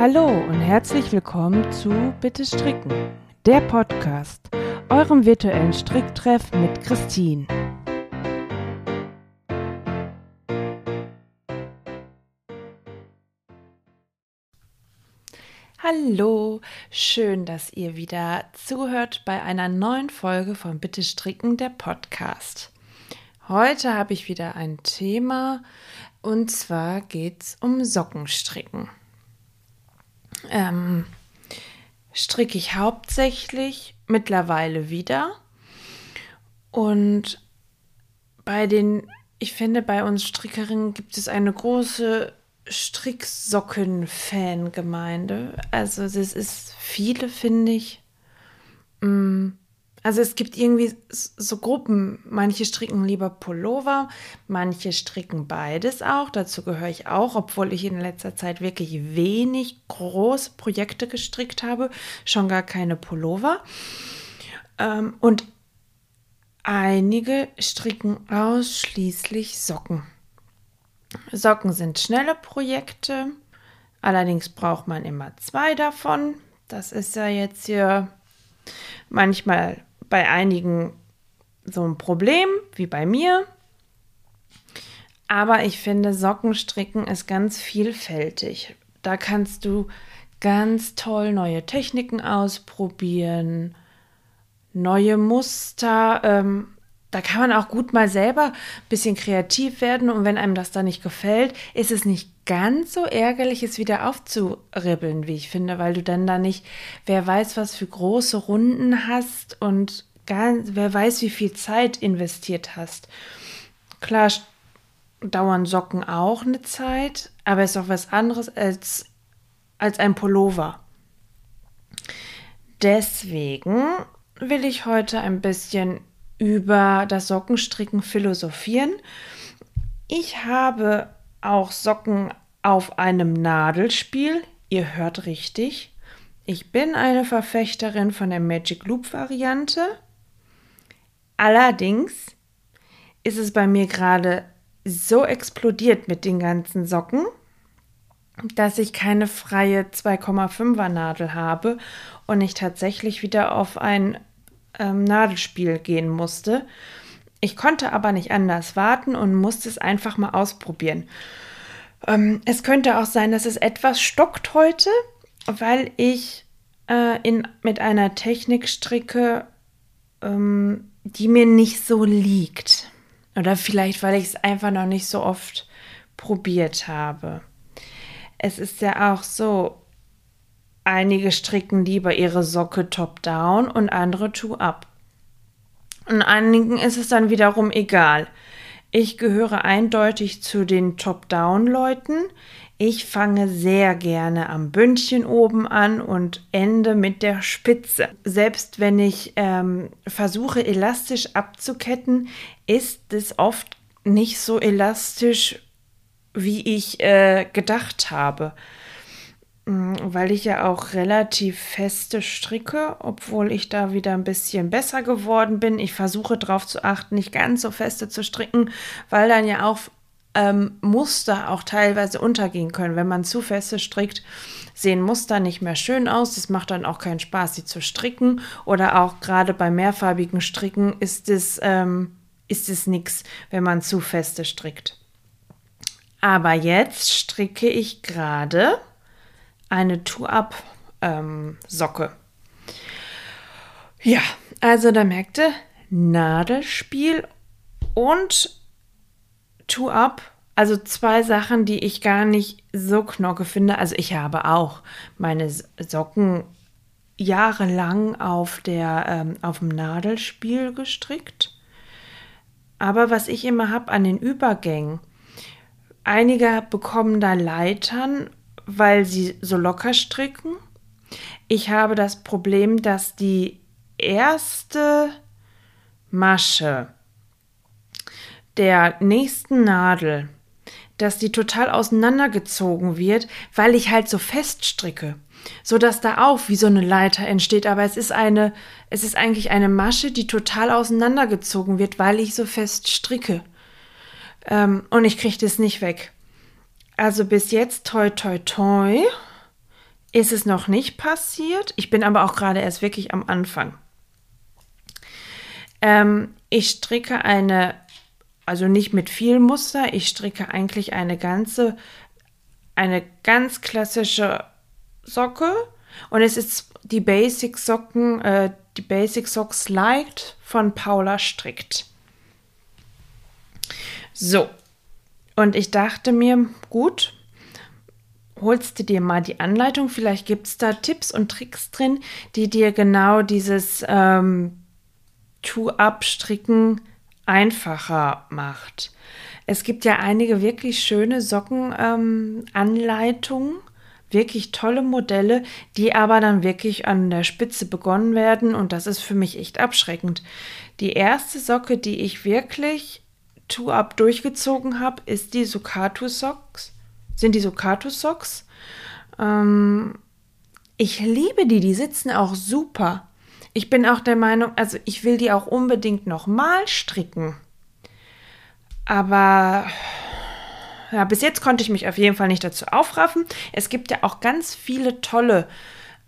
Hallo und herzlich willkommen zu Bitte Stricken, der Podcast, eurem virtuellen Stricktreff mit Christine. Hallo, schön, dass ihr wieder zuhört bei einer neuen Folge von Bitte Stricken, der Podcast. Heute habe ich wieder ein Thema und zwar geht es um Sockenstricken. Ähm, stricke ich hauptsächlich mittlerweile wieder und bei den, ich finde, bei uns Strickerinnen gibt es eine große Stricksocken-Fangemeinde. Also es ist viele, finde ich. Mm, also es gibt irgendwie so Gruppen. Manche stricken lieber Pullover, manche stricken beides auch. Dazu gehöre ich auch, obwohl ich in letzter Zeit wirklich wenig große Projekte gestrickt habe, schon gar keine Pullover. Ähm, und einige stricken ausschließlich Socken. Socken sind schnelle Projekte, allerdings braucht man immer zwei davon. Das ist ja jetzt hier manchmal bei einigen so ein Problem, wie bei mir. Aber ich finde, Sockenstricken ist ganz vielfältig. Da kannst du ganz toll neue Techniken ausprobieren, neue Muster. Ähm, da kann man auch gut mal selber ein bisschen kreativ werden und wenn einem das da nicht gefällt, ist es nicht ganz so ärgerlich, es wieder aufzuribbeln, wie ich finde, weil du dann da nicht, wer weiß, was für große Runden hast und gar, wer weiß, wie viel Zeit investiert hast. Klar dauern Socken auch eine Zeit, aber ist auch was anderes als, als ein Pullover. Deswegen will ich heute ein bisschen über das Sockenstricken philosophieren. Ich habe auch Socken auf einem Nadelspiel. Ihr hört richtig. Ich bin eine Verfechterin von der Magic Loop Variante. Allerdings ist es bei mir gerade so explodiert mit den ganzen Socken, dass ich keine freie 2,5er Nadel habe und ich tatsächlich wieder auf ein ähm, Nadelspiel gehen musste. Ich konnte aber nicht anders warten und musste es einfach mal ausprobieren. Ähm, es könnte auch sein, dass es etwas stockt heute, weil ich äh, in, mit einer Technik stricke, ähm, die mir nicht so liegt. Oder vielleicht, weil ich es einfach noch nicht so oft probiert habe. Es ist ja auch so, Einige stricken lieber ihre Socke top-down und andere two-up. Und einigen ist es dann wiederum egal. Ich gehöre eindeutig zu den Top-Down-Leuten. Ich fange sehr gerne am Bündchen oben an und ende mit der Spitze. Selbst wenn ich ähm, versuche, elastisch abzuketten, ist es oft nicht so elastisch, wie ich äh, gedacht habe. Mm, weil ich ja auch relativ feste stricke, obwohl ich da wieder ein bisschen besser geworden bin. Ich versuche darauf zu achten, nicht ganz so feste zu stricken, weil dann ja auch ähm, Muster auch teilweise untergehen können. Wenn man zu feste strickt, sehen Muster nicht mehr schön aus. Es macht dann auch keinen Spaß, sie zu stricken. Oder auch gerade bei mehrfarbigen Stricken ist es, ähm, ist es nichts, wenn man zu feste strickt. Aber jetzt stricke ich gerade eine Two-Up-Socke. Ähm, ja, also da merkte Nadelspiel und Two-Up, also zwei Sachen, die ich gar nicht so knocke finde. Also ich habe auch meine Socken jahrelang auf, der, ähm, auf dem Nadelspiel gestrickt. Aber was ich immer habe an den Übergängen, einige bekommen da Leitern weil sie so locker stricken. Ich habe das Problem, dass die erste Masche der nächsten Nadel, dass die total auseinandergezogen wird, weil ich halt so fest stricke, so dass da auch wie so eine Leiter entsteht, aber es ist eine es ist eigentlich eine Masche, die total auseinandergezogen wird, weil ich so fest stricke. Ähm, und ich kriege das nicht weg. Also bis jetzt toi toi toi ist es noch nicht passiert. Ich bin aber auch gerade erst wirklich am Anfang. Ähm, ich stricke eine, also nicht mit viel Muster, ich stricke eigentlich eine ganze, eine ganz klassische Socke und es ist die Basic Socken, äh, die Basic Socks Light von Paula Strickt. So, und ich dachte mir, gut, holst du dir mal die Anleitung. Vielleicht gibt es da Tipps und Tricks drin, die dir genau dieses ähm, Two-Up-Stricken einfacher macht. Es gibt ja einige wirklich schöne Sockenanleitungen, ähm, wirklich tolle Modelle, die aber dann wirklich an der Spitze begonnen werden und das ist für mich echt abschreckend. Die erste Socke, die ich wirklich Two-Up durchgezogen habe, ist die Sukato Socks sind die Socato-Socks. Ähm, ich liebe die, die sitzen auch super. Ich bin auch der Meinung, also ich will die auch unbedingt nochmal stricken. Aber ja, bis jetzt konnte ich mich auf jeden Fall nicht dazu aufraffen. Es gibt ja auch ganz viele tolle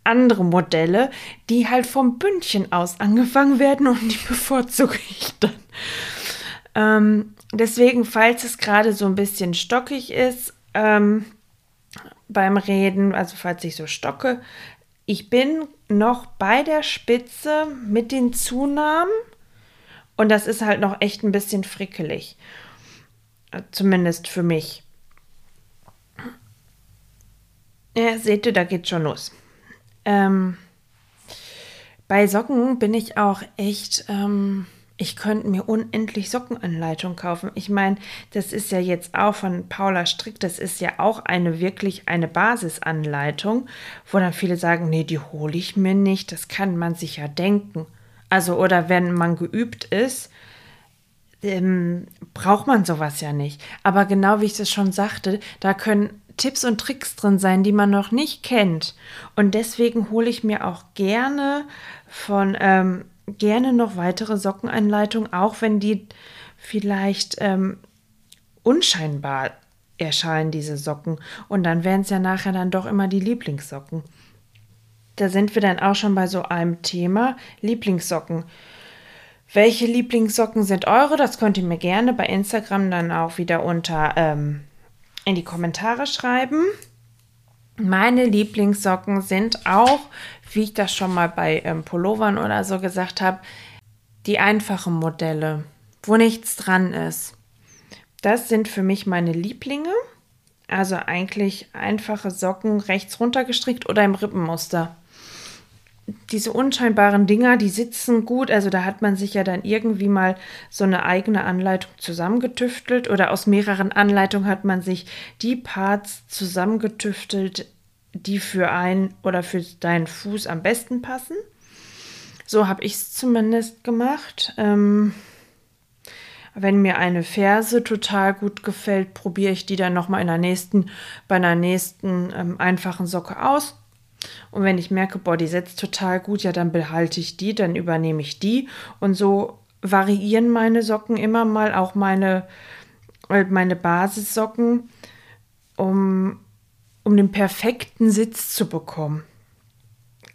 andere Modelle, die halt vom Bündchen aus angefangen werden und die bevorzuge ich dann. Ähm, deswegen, falls es gerade so ein bisschen stockig ist, ähm, beim Reden, also falls ich so stocke. Ich bin noch bei der Spitze mit den Zunahmen und das ist halt noch echt ein bisschen frickelig. Zumindest für mich. Ja, seht ihr, da geht schon los. Ähm, bei Socken bin ich auch echt ähm, ich könnte mir unendlich Sockenanleitung kaufen. Ich meine, das ist ja jetzt auch von Paula Strick, das ist ja auch eine wirklich eine Basisanleitung, wo dann viele sagen, nee, die hole ich mir nicht, das kann man sich ja denken. Also, oder wenn man geübt ist, ähm, braucht man sowas ja nicht. Aber genau wie ich es schon sagte, da können Tipps und Tricks drin sein, die man noch nicht kennt. Und deswegen hole ich mir auch gerne von ähm, gerne noch weitere Sockenanleitungen, auch wenn die vielleicht ähm, unscheinbar erscheinen, diese Socken. Und dann werden es ja nachher dann doch immer die Lieblingssocken. Da sind wir dann auch schon bei so einem Thema Lieblingssocken. Welche Lieblingssocken sind eure? Das könnt ihr mir gerne bei Instagram dann auch wieder unter ähm, in die Kommentare schreiben. Meine Lieblingssocken sind auch wie ich das schon mal bei ähm, Pullovern oder so gesagt habe, die einfachen Modelle, wo nichts dran ist. Das sind für mich meine Lieblinge. Also eigentlich einfache Socken rechts runter gestrickt oder im Rippenmuster. Diese unscheinbaren Dinger, die sitzen gut. Also da hat man sich ja dann irgendwie mal so eine eigene Anleitung zusammengetüftelt oder aus mehreren Anleitungen hat man sich die Parts zusammengetüftelt, die für einen oder für deinen Fuß am besten passen. So habe ich es zumindest gemacht. Ähm, wenn mir eine Ferse total gut gefällt, probiere ich die dann nochmal in der nächsten, bei einer nächsten ähm, einfachen Socke aus. Und wenn ich merke, boah, die setzt total gut, ja, dann behalte ich die, dann übernehme ich die. Und so variieren meine Socken immer mal, auch meine, äh, meine Basissocken, um um den perfekten Sitz zu bekommen.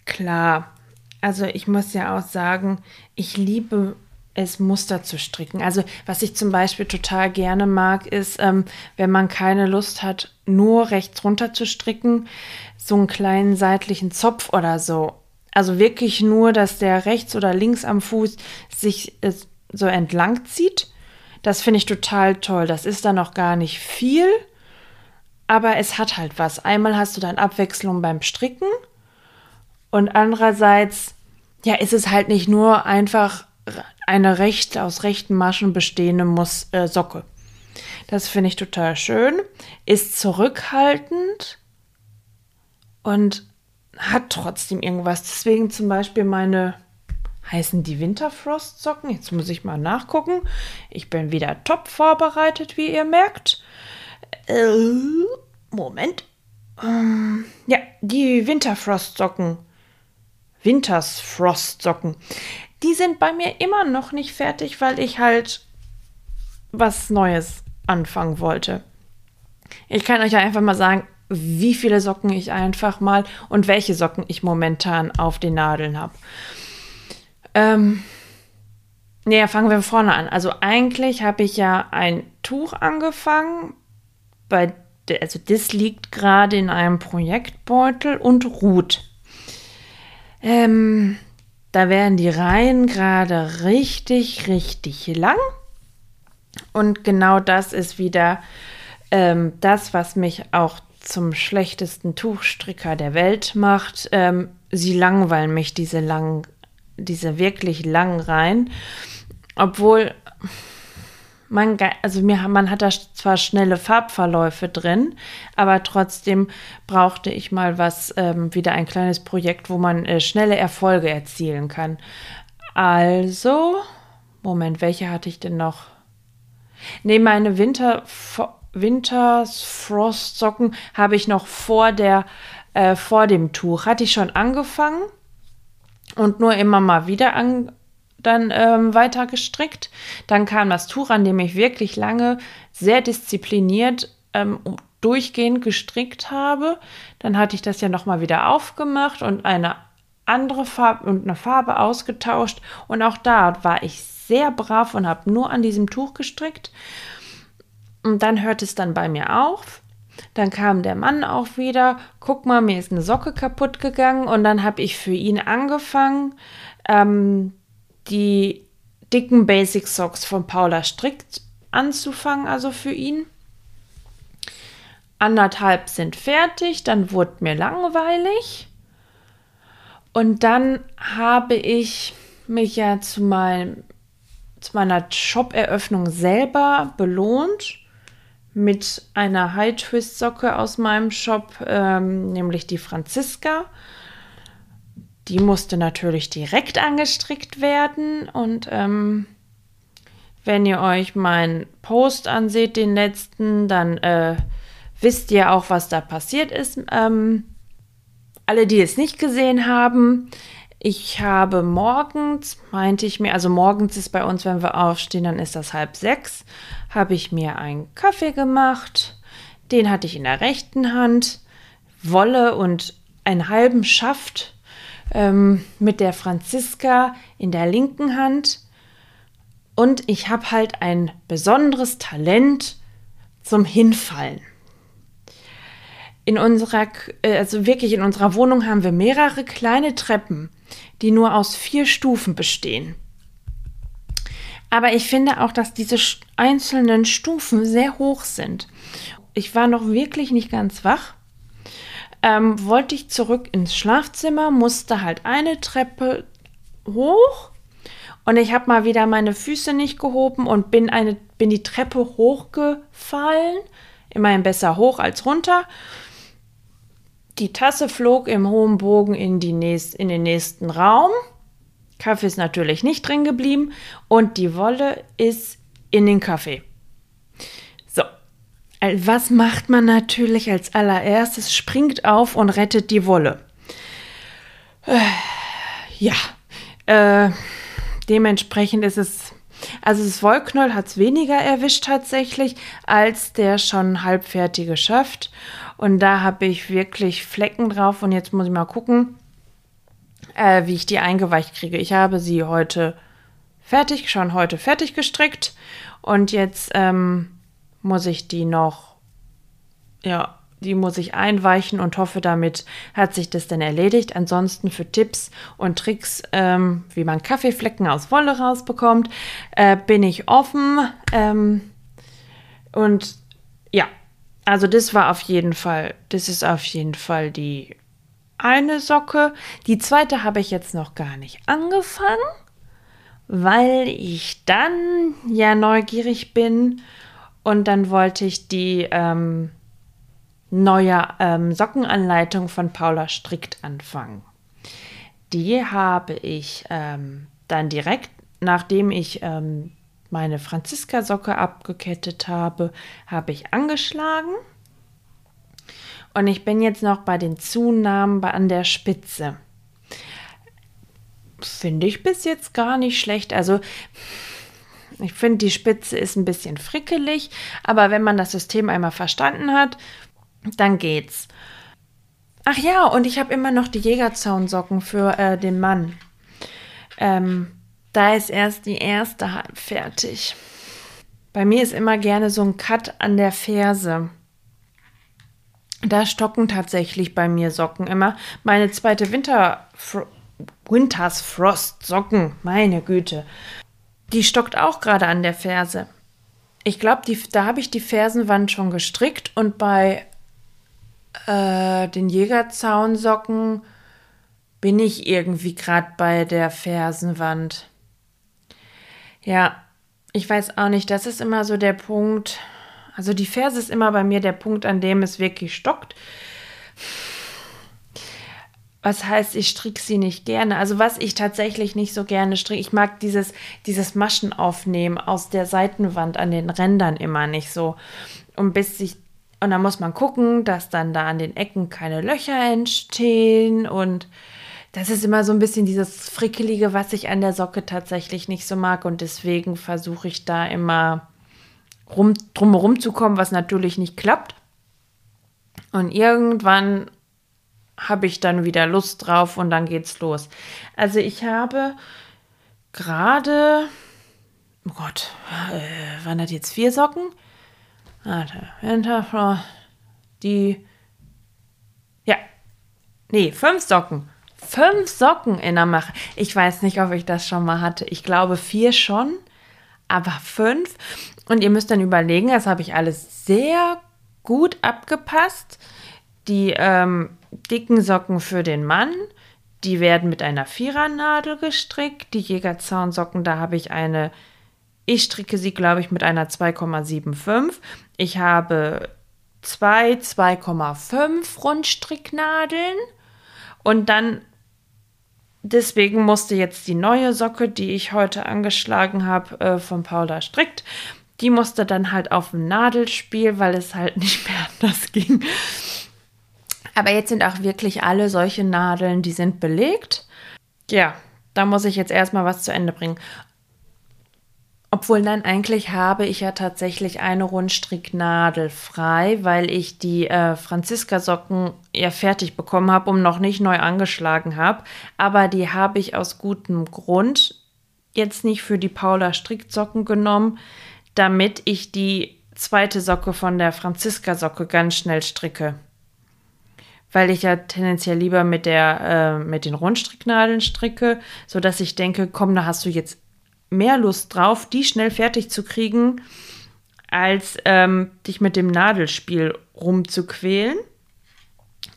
Klar, also ich muss ja auch sagen, ich liebe es, Muster zu stricken. Also was ich zum Beispiel total gerne mag, ist, ähm, wenn man keine Lust hat, nur rechts runter zu stricken, so einen kleinen seitlichen Zopf oder so. Also wirklich nur, dass der rechts oder links am Fuß sich äh, so entlang zieht. Das finde ich total toll. Das ist dann noch gar nicht viel aber es hat halt was. Einmal hast du dann Abwechslung beim Stricken und andererseits, ja, ist es halt nicht nur einfach eine recht aus rechten Maschen bestehende Mus äh, Socke. Das finde ich total schön, ist zurückhaltend und hat trotzdem irgendwas. Deswegen zum Beispiel meine heißen die Winterfrost-Socken. Jetzt muss ich mal nachgucken. Ich bin wieder top vorbereitet, wie ihr merkt. Äh, Moment. Ähm, ja, die Winterfrostsocken. Wintersfrostsocken. Die sind bei mir immer noch nicht fertig, weil ich halt was Neues anfangen wollte. Ich kann euch ja einfach mal sagen, wie viele Socken ich einfach mal und welche Socken ich momentan auf den Nadeln habe. Ähm, nee, fangen wir vorne an. Also eigentlich habe ich ja ein Tuch angefangen, bei also das liegt gerade in einem Projektbeutel und ruht. Ähm, da werden die Reihen gerade richtig, richtig lang. Und genau das ist wieder ähm, das, was mich auch zum schlechtesten Tuchstricker der Welt macht. Ähm, sie langweilen mich, diese langen, diese wirklich langen Reihen. Obwohl man, also mir, man hat da zwar schnelle Farbverläufe drin, aber trotzdem brauchte ich mal was, ähm, wieder ein kleines Projekt, wo man äh, schnelle Erfolge erzielen kann. Also, Moment, welche hatte ich denn noch? Ne, meine Winter, Wintersfrost-Socken habe ich noch vor der, äh, vor dem Tuch. Hatte ich schon angefangen und nur immer mal wieder an, dann ähm, weiter gestrickt. Dann kam das Tuch, an dem ich wirklich lange sehr diszipliniert ähm, durchgehend gestrickt habe. Dann hatte ich das ja nochmal wieder aufgemacht und eine andere Farbe und eine Farbe ausgetauscht. Und auch da war ich sehr brav und habe nur an diesem Tuch gestrickt. Und dann hört es dann bei mir auf. Dann kam der Mann auch wieder. Guck mal, mir ist eine Socke kaputt gegangen. Und dann habe ich für ihn angefangen, ähm, die dicken Basic Socks von Paula Strickt anzufangen, also für ihn. Anderthalb sind fertig, dann wurde mir langweilig. Und dann habe ich mich ja zu, mein, zu meiner Shop-Eröffnung selber belohnt mit einer High-Twist-Socke aus meinem Shop, ähm, nämlich die Franziska. Die musste natürlich direkt angestrickt werden und ähm, wenn ihr euch meinen Post anseht, den letzten, dann äh, wisst ihr auch, was da passiert ist. Ähm, alle, die es nicht gesehen haben, ich habe morgens, meinte ich mir, also morgens ist bei uns, wenn wir aufstehen, dann ist das halb sechs, habe ich mir einen Kaffee gemacht. Den hatte ich in der rechten Hand, Wolle und einen halben Schaft ähm, mit der Franziska in der linken Hand. Und ich habe halt ein besonderes Talent zum Hinfallen. In unserer, äh, also wirklich in unserer Wohnung haben wir mehrere kleine Treppen, die nur aus vier Stufen bestehen. Aber ich finde auch, dass diese einzelnen Stufen sehr hoch sind. Ich war noch wirklich nicht ganz wach ähm, wollte ich zurück ins Schlafzimmer, musste halt eine Treppe hoch und ich habe mal wieder meine Füße nicht gehoben und bin, eine, bin die Treppe hochgefallen. Immerhin besser hoch als runter. Die Tasse flog im hohen Bogen in, die nächst, in den nächsten Raum. Kaffee ist natürlich nicht drin geblieben und die Wolle ist in den Kaffee. Was macht man natürlich als allererstes? Springt auf und rettet die Wolle. Äh, ja, äh, dementsprechend ist es, also das Wollknoll hat es weniger erwischt tatsächlich als der schon halbfertige Schaft. Und da habe ich wirklich Flecken drauf und jetzt muss ich mal gucken, äh, wie ich die eingeweicht kriege. Ich habe sie heute fertig, schon heute fertig gestrickt und jetzt ähm, muss ich die noch, ja, die muss ich einweichen und hoffe, damit hat sich das dann erledigt. Ansonsten für Tipps und Tricks, ähm, wie man Kaffeeflecken aus Wolle rausbekommt, äh, bin ich offen. Ähm, und ja, also das war auf jeden Fall, das ist auf jeden Fall die eine Socke. Die zweite habe ich jetzt noch gar nicht angefangen, weil ich dann ja neugierig bin und dann wollte ich die ähm, neue ähm, Sockenanleitung von Paula Strickt anfangen. Die habe ich ähm, dann direkt, nachdem ich ähm, meine Franziska-Socke abgekettet habe, habe ich angeschlagen. Und ich bin jetzt noch bei den Zunahmen an der Spitze. Finde ich bis jetzt gar nicht schlecht. Also ich finde, die Spitze ist ein bisschen frickelig, aber wenn man das System einmal verstanden hat, dann geht's. Ach ja, und ich habe immer noch die Jägerzaunsocken für äh, den Mann. Ähm, da ist erst die erste halb fertig. Bei mir ist immer gerne so ein Cut an der Ferse. Da stocken tatsächlich bei mir Socken immer. Meine zweite Winter Winters Frost Socken, meine Güte. Die stockt auch gerade an der Ferse. Ich glaube, da habe ich die Fersenwand schon gestrickt und bei äh, den Jägerzaunsocken bin ich irgendwie gerade bei der Fersenwand. Ja, ich weiß auch nicht, das ist immer so der Punkt. Also die Ferse ist immer bei mir der Punkt, an dem es wirklich stockt. Was heißt, ich stricke sie nicht gerne. Also was ich tatsächlich nicht so gerne stricke, ich mag dieses, dieses Maschen aufnehmen aus der Seitenwand an den Rändern immer nicht so. Und bis sich und dann muss man gucken, dass dann da an den Ecken keine Löcher entstehen. Und das ist immer so ein bisschen dieses Frickelige, was ich an der Socke tatsächlich nicht so mag. Und deswegen versuche ich da immer rum, drumherum zu kommen, was natürlich nicht klappt. Und irgendwann habe ich dann wieder Lust drauf und dann geht's los. Also ich habe gerade, oh Gott, äh, waren das jetzt vier Socken? Warte, die, ja, nee, fünf Socken. Fünf Socken in der Mache. Ich weiß nicht, ob ich das schon mal hatte. Ich glaube vier schon, aber fünf. Und ihr müsst dann überlegen, das habe ich alles sehr gut abgepasst. Die ähm, dicken Socken für den Mann, die werden mit einer Vierernadel gestrickt. Die Jägerzaunsocken, da habe ich eine ich stricke sie, glaube ich, mit einer 2,75. Ich habe zwei 2,5 Rundstricknadeln und dann deswegen musste jetzt die neue Socke, die ich heute angeschlagen habe, äh, von Paula strickt, die musste dann halt auf dem Nadelspiel, weil es halt nicht mehr anders ging. Aber jetzt sind auch wirklich alle solche Nadeln, die sind belegt. Ja, da muss ich jetzt erstmal was zu Ende bringen. Obwohl, nein, eigentlich habe ich ja tatsächlich eine Rundstricknadel frei, weil ich die äh, Franziska-Socken ja fertig bekommen habe und noch nicht neu angeschlagen habe. Aber die habe ich aus gutem Grund jetzt nicht für die Paula Stricksocken genommen, damit ich die zweite Socke von der Franziska-Socke ganz schnell stricke. Weil ich ja tendenziell lieber mit, der, äh, mit den Rundstricknadeln stricke, sodass ich denke, komm, da hast du jetzt mehr Lust drauf, die schnell fertig zu kriegen, als ähm, dich mit dem Nadelspiel rumzuquälen.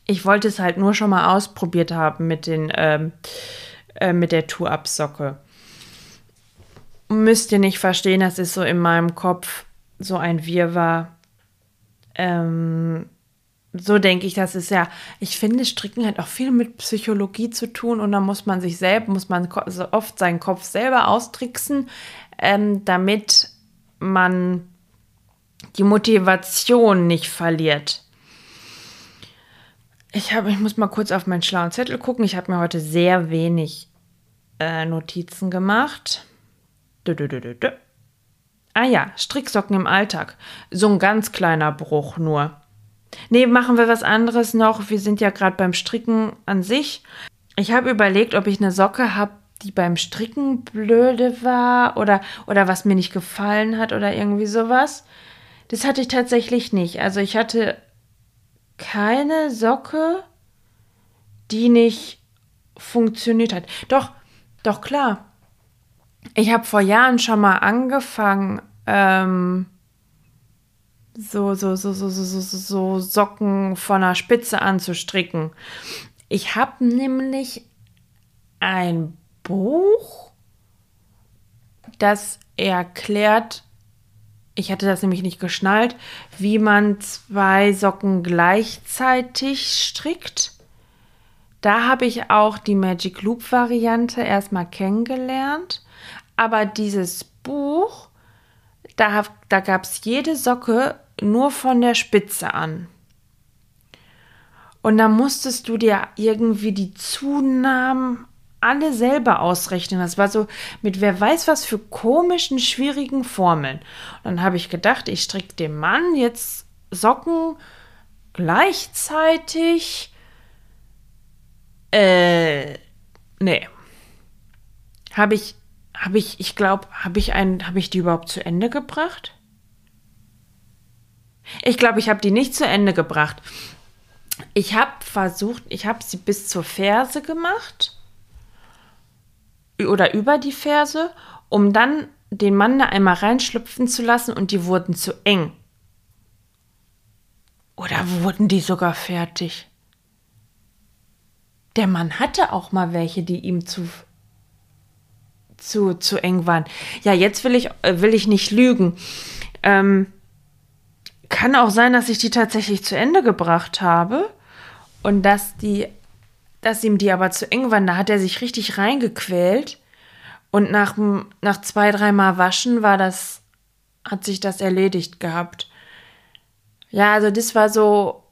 Ich wollte es halt nur schon mal ausprobiert haben mit, den, ähm, äh, mit der Tour-Up-Socke. Müsst ihr nicht verstehen, das ist so in meinem Kopf so ein Wirrwarr. Ähm, so denke ich, das ist ja, ich finde, Stricken hat auch viel mit Psychologie zu tun und da muss man sich selbst, muss man so oft seinen Kopf selber austricksen, ähm, damit man die Motivation nicht verliert. Ich, hab, ich muss mal kurz auf meinen schlauen Zettel gucken. Ich habe mir heute sehr wenig äh, Notizen gemacht. Dö, dö, dö, ah ja, Stricksocken im Alltag. So ein ganz kleiner Bruch nur. Nee, machen wir was anderes noch. Wir sind ja gerade beim Stricken an sich. Ich habe überlegt, ob ich eine Socke habe, die beim Stricken blöde war oder, oder was mir nicht gefallen hat oder irgendwie sowas. Das hatte ich tatsächlich nicht. Also ich hatte keine Socke, die nicht funktioniert hat. Doch, doch klar. Ich habe vor Jahren schon mal angefangen, ähm, so, so, so, so, so, so, so Socken von der Spitze anzustricken. Ich habe nämlich ein Buch, das erklärt, ich hatte das nämlich nicht geschnallt, wie man zwei Socken gleichzeitig strickt. Da habe ich auch die Magic Loop Variante erstmal kennengelernt. Aber dieses Buch, da, da gab es jede Socke nur von der Spitze an. Und dann musstest du dir irgendwie die Zunahmen alle selber ausrechnen. Das war so mit wer weiß was für komischen, schwierigen Formeln. Und dann habe ich gedacht, ich stricke dem Mann jetzt Socken gleichzeitig. Äh, nee. Habe ich, habe ich, ich glaube, habe ich einen, habe ich die überhaupt zu Ende gebracht? Ich glaube, ich habe die nicht zu Ende gebracht. Ich habe versucht, ich habe sie bis zur Ferse gemacht oder über die Ferse, um dann den Mann da einmal reinschlüpfen zu lassen und die wurden zu eng. Oder wurden die sogar fertig? Der Mann hatte auch mal welche, die ihm zu zu, zu eng waren. Ja, jetzt will ich, äh, will ich nicht lügen. Ähm, kann auch sein, dass ich die tatsächlich zu Ende gebracht habe und dass die, dass ihm die aber zu eng waren. Da hat er sich richtig reingequält und nach, nach zwei, dreimal Waschen war das, hat sich das erledigt gehabt. Ja, also das war so,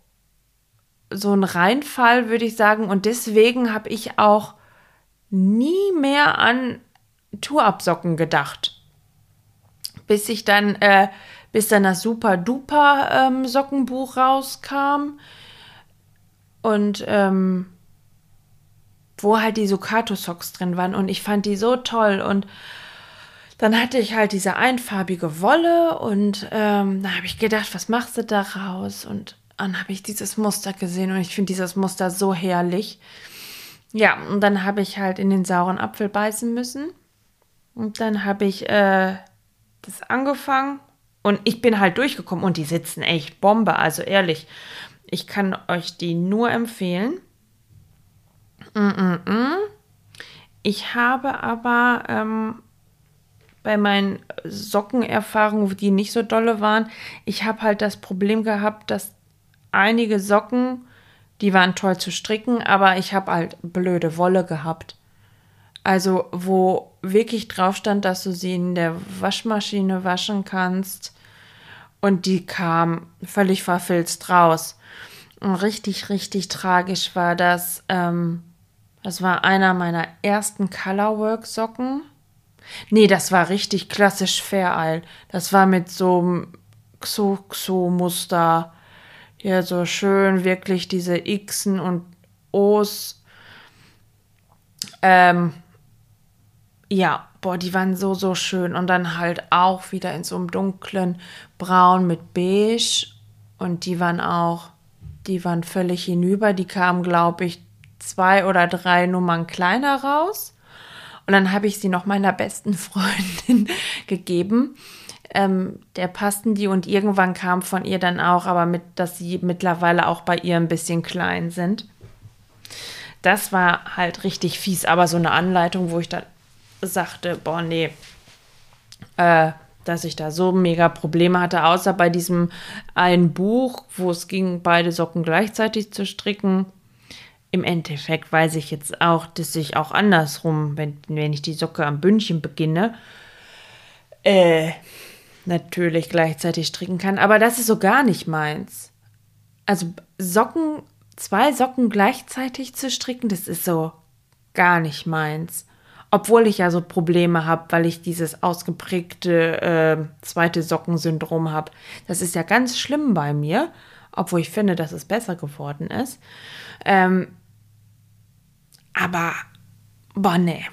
so ein Reinfall, würde ich sagen. Und deswegen habe ich auch nie mehr an Tourabsocken gedacht. Bis ich dann, äh, bis dann das Super Duper ähm, Sockenbuch rauskam. Und ähm, wo halt die Sukato Socks drin waren. Und ich fand die so toll. Und dann hatte ich halt diese einfarbige Wolle und ähm, da habe ich gedacht, was machst du daraus? Und dann habe ich dieses Muster gesehen und ich finde dieses Muster so herrlich. Ja, und dann habe ich halt in den sauren Apfel beißen müssen. Und dann habe ich äh, das angefangen und ich bin halt durchgekommen und die sitzen echt Bombe. Also ehrlich, ich kann euch die nur empfehlen. Mm -mm -mm. Ich habe aber ähm, bei meinen Sockenerfahrungen, die nicht so dolle waren, ich habe halt das Problem gehabt, dass einige Socken, die waren toll zu stricken, aber ich habe halt blöde Wolle gehabt. Also, wo wirklich drauf stand, dass du sie in der Waschmaschine waschen kannst. Und die kam völlig verfilzt raus. Und richtig, richtig tragisch war das. Ähm, das war einer meiner ersten Colorwork-Socken. Nee, das war richtig klassisch Fair Isle. Das war mit so einem Xo-Xo-Muster. Ja, so schön wirklich diese Xen und O's. Ähm, ja, boah, die waren so, so schön. Und dann halt auch wieder in so einem dunklen Braun mit Beige. Und die waren auch, die waren völlig hinüber. Die kamen, glaube ich, zwei oder drei Nummern kleiner raus. Und dann habe ich sie noch meiner besten Freundin gegeben. Ähm, der passten die und irgendwann kam von ihr dann auch, aber mit, dass sie mittlerweile auch bei ihr ein bisschen klein sind. Das war halt richtig fies, aber so eine Anleitung, wo ich dann sagte, boah, nee, äh, dass ich da so mega Probleme hatte, außer bei diesem einen Buch, wo es ging, beide Socken gleichzeitig zu stricken im Endeffekt weiß ich jetzt auch, dass ich auch andersrum, wenn, wenn ich die Socke am Bündchen beginne, äh, natürlich gleichzeitig stricken kann. Aber das ist so gar nicht meins. Also Socken, zwei Socken gleichzeitig zu stricken, das ist so gar nicht meins. Obwohl ich ja so Probleme habe, weil ich dieses ausgeprägte äh, zweite Sockensyndrom habe. Das ist ja ganz schlimm bei mir, obwohl ich finde, dass es besser geworden ist. Ähm, aber, boah, nee.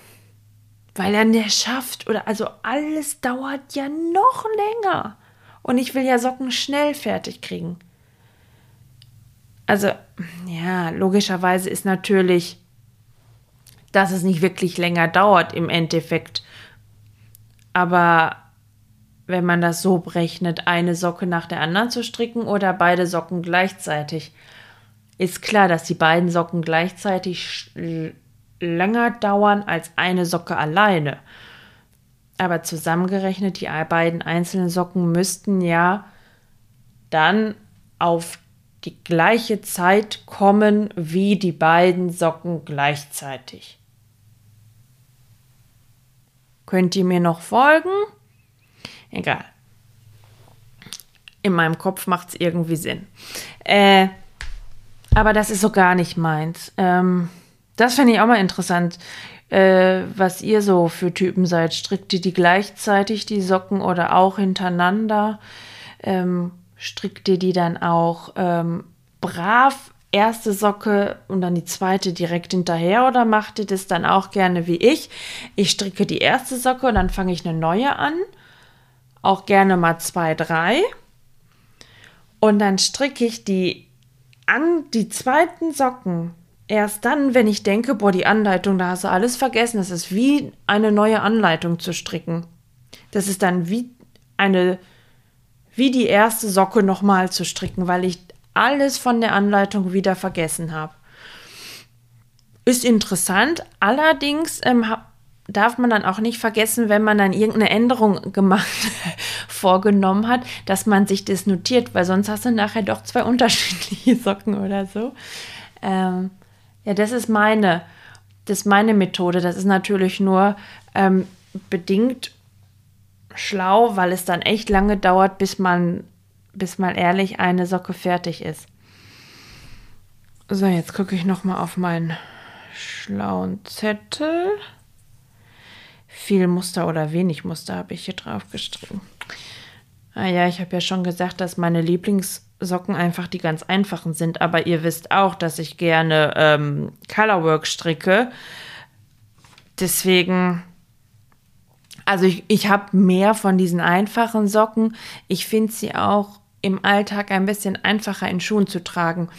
Weil er nicht schafft oder also alles dauert ja noch länger. Und ich will ja Socken schnell fertig kriegen. Also, ja, logischerweise ist natürlich, dass es nicht wirklich länger dauert im Endeffekt. Aber wenn man das so berechnet, eine Socke nach der anderen zu stricken oder beide Socken gleichzeitig, ist klar, dass die beiden Socken gleichzeitig länger dauern als eine Socke alleine. Aber zusammengerechnet, die beiden einzelnen Socken müssten ja dann auf die gleiche Zeit kommen wie die beiden Socken gleichzeitig. Könnt ihr mir noch folgen? Egal. In meinem Kopf macht es irgendwie Sinn. Äh, aber das ist so gar nicht meins. Ähm, das fände ich auch mal interessant, äh, was ihr so für Typen seid. Strickt ihr die gleichzeitig, die Socken, oder auch hintereinander? Ähm, strickt ihr die dann auch ähm, brav erste Socke und dann die zweite direkt hinterher oder macht ihr das dann auch gerne wie ich? Ich stricke die erste Socke und dann fange ich eine neue an. Auch gerne mal zwei, drei. Und dann stricke ich die an die zweiten Socken erst dann, wenn ich denke, boah, die Anleitung, da hast du alles vergessen. Das ist wie eine neue Anleitung zu stricken. Das ist dann wie eine, wie die erste Socke nochmal zu stricken, weil ich alles von der Anleitung wieder vergessen habe. Ist interessant, allerdings ähm, darf man dann auch nicht vergessen, wenn man dann irgendeine Änderung gemacht, vorgenommen hat, dass man sich das notiert, weil sonst hast du nachher doch zwei unterschiedliche Socken oder so. Ähm, ja, das ist meine, das ist meine Methode. Das ist natürlich nur ähm, bedingt schlau, weil es dann echt lange dauert, bis man bis mal ehrlich eine Socke fertig ist. So, jetzt gucke ich noch mal auf meinen schlauen Zettel. Viel Muster oder wenig Muster habe ich hier drauf gestrichen. Ah ja, ich habe ja schon gesagt, dass meine Lieblingssocken einfach die ganz einfachen sind, aber ihr wisst auch, dass ich gerne ähm, Colorwork stricke. Deswegen also ich, ich habe mehr von diesen einfachen Socken. Ich finde sie auch im Alltag ein bisschen einfacher in Schuhen zu tragen.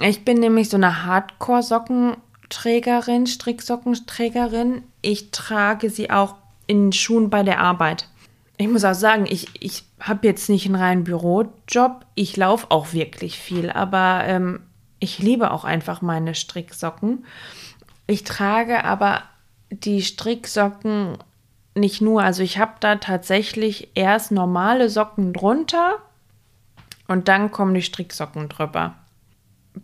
Ich bin nämlich so eine Hardcore-Sockenträgerin, Stricksockensträgerin. Ich trage sie auch in Schuhen bei der Arbeit. Ich muss auch sagen, ich, ich habe jetzt nicht einen reinen Bürojob. Ich laufe auch wirklich viel, aber ähm, ich liebe auch einfach meine Stricksocken. Ich trage aber die Stricksocken nicht nur, also ich habe da tatsächlich erst normale Socken drunter und dann kommen die Stricksocken drüber.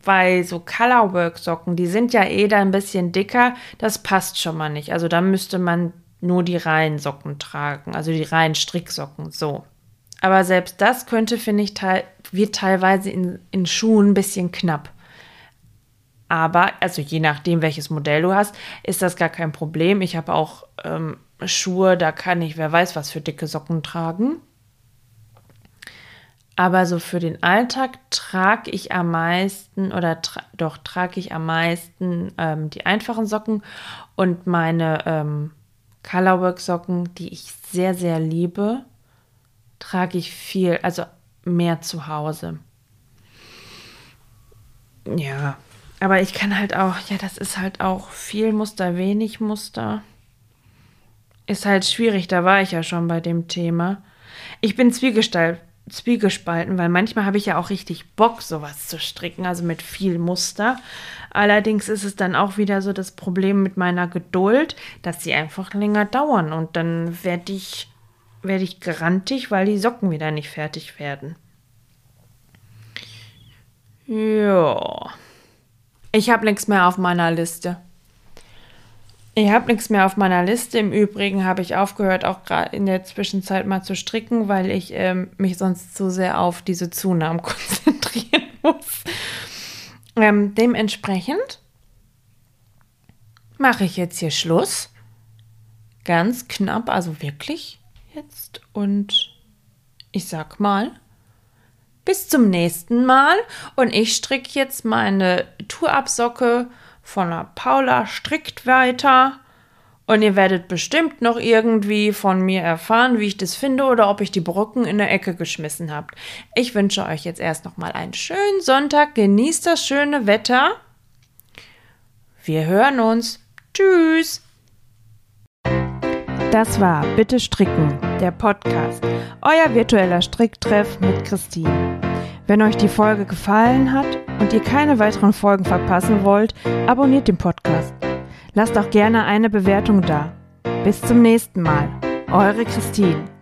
Bei so Colorwork-Socken, die sind ja eh da ein bisschen dicker, das passt schon mal nicht. Also da müsste man nur die reinen Socken tragen, also die reinen Stricksocken, so. Aber selbst das könnte, finde ich, te wird teilweise in, in Schuhen ein bisschen knapp. Aber, also je nachdem, welches Modell du hast, ist das gar kein Problem. Ich habe auch ähm, Schuhe, da kann ich, wer weiß, was für dicke Socken tragen. Aber so für den Alltag trage ich am meisten oder tra doch trage ich am meisten ähm, die einfachen Socken und meine ähm, Colorwork Socken, die ich sehr, sehr liebe, trage ich viel, also mehr zu Hause. Ja, aber ich kann halt auch, ja, das ist halt auch viel Muster, wenig Muster. Ist halt schwierig, da war ich ja schon bei dem Thema. Ich bin zwiegestalt zwiegespalten, weil manchmal habe ich ja auch richtig Bock, sowas zu stricken, also mit viel Muster. Allerdings ist es dann auch wieder so das Problem mit meiner Geduld, dass sie einfach länger dauern und dann werde ich, werde ich grantig, weil die Socken wieder nicht fertig werden. Ja. Ich habe nichts mehr auf meiner Liste. Ich habe nichts mehr auf meiner Liste. Im Übrigen habe ich aufgehört, auch gerade in der Zwischenzeit mal zu stricken, weil ich ähm, mich sonst zu sehr auf diese Zunahmen konzentrieren muss. Ähm, dementsprechend mache ich jetzt hier Schluss. Ganz knapp, also wirklich jetzt. Und ich sag mal, bis zum nächsten Mal. Und ich stricke jetzt meine Tourabsocke von der Paula strickt weiter. Und ihr werdet bestimmt noch irgendwie von mir erfahren, wie ich das finde oder ob ich die Brücken in der Ecke geschmissen habe. Ich wünsche euch jetzt erst noch mal einen schönen Sonntag. Genießt das schöne Wetter. Wir hören uns. Tschüss. Das war Bitte Stricken, der Podcast. Euer virtueller Stricktreff mit Christine. Wenn euch die Folge gefallen hat und ihr keine weiteren Folgen verpassen wollt, abonniert den Podcast. Lasst auch gerne eine Bewertung da. Bis zum nächsten Mal. Eure Christine.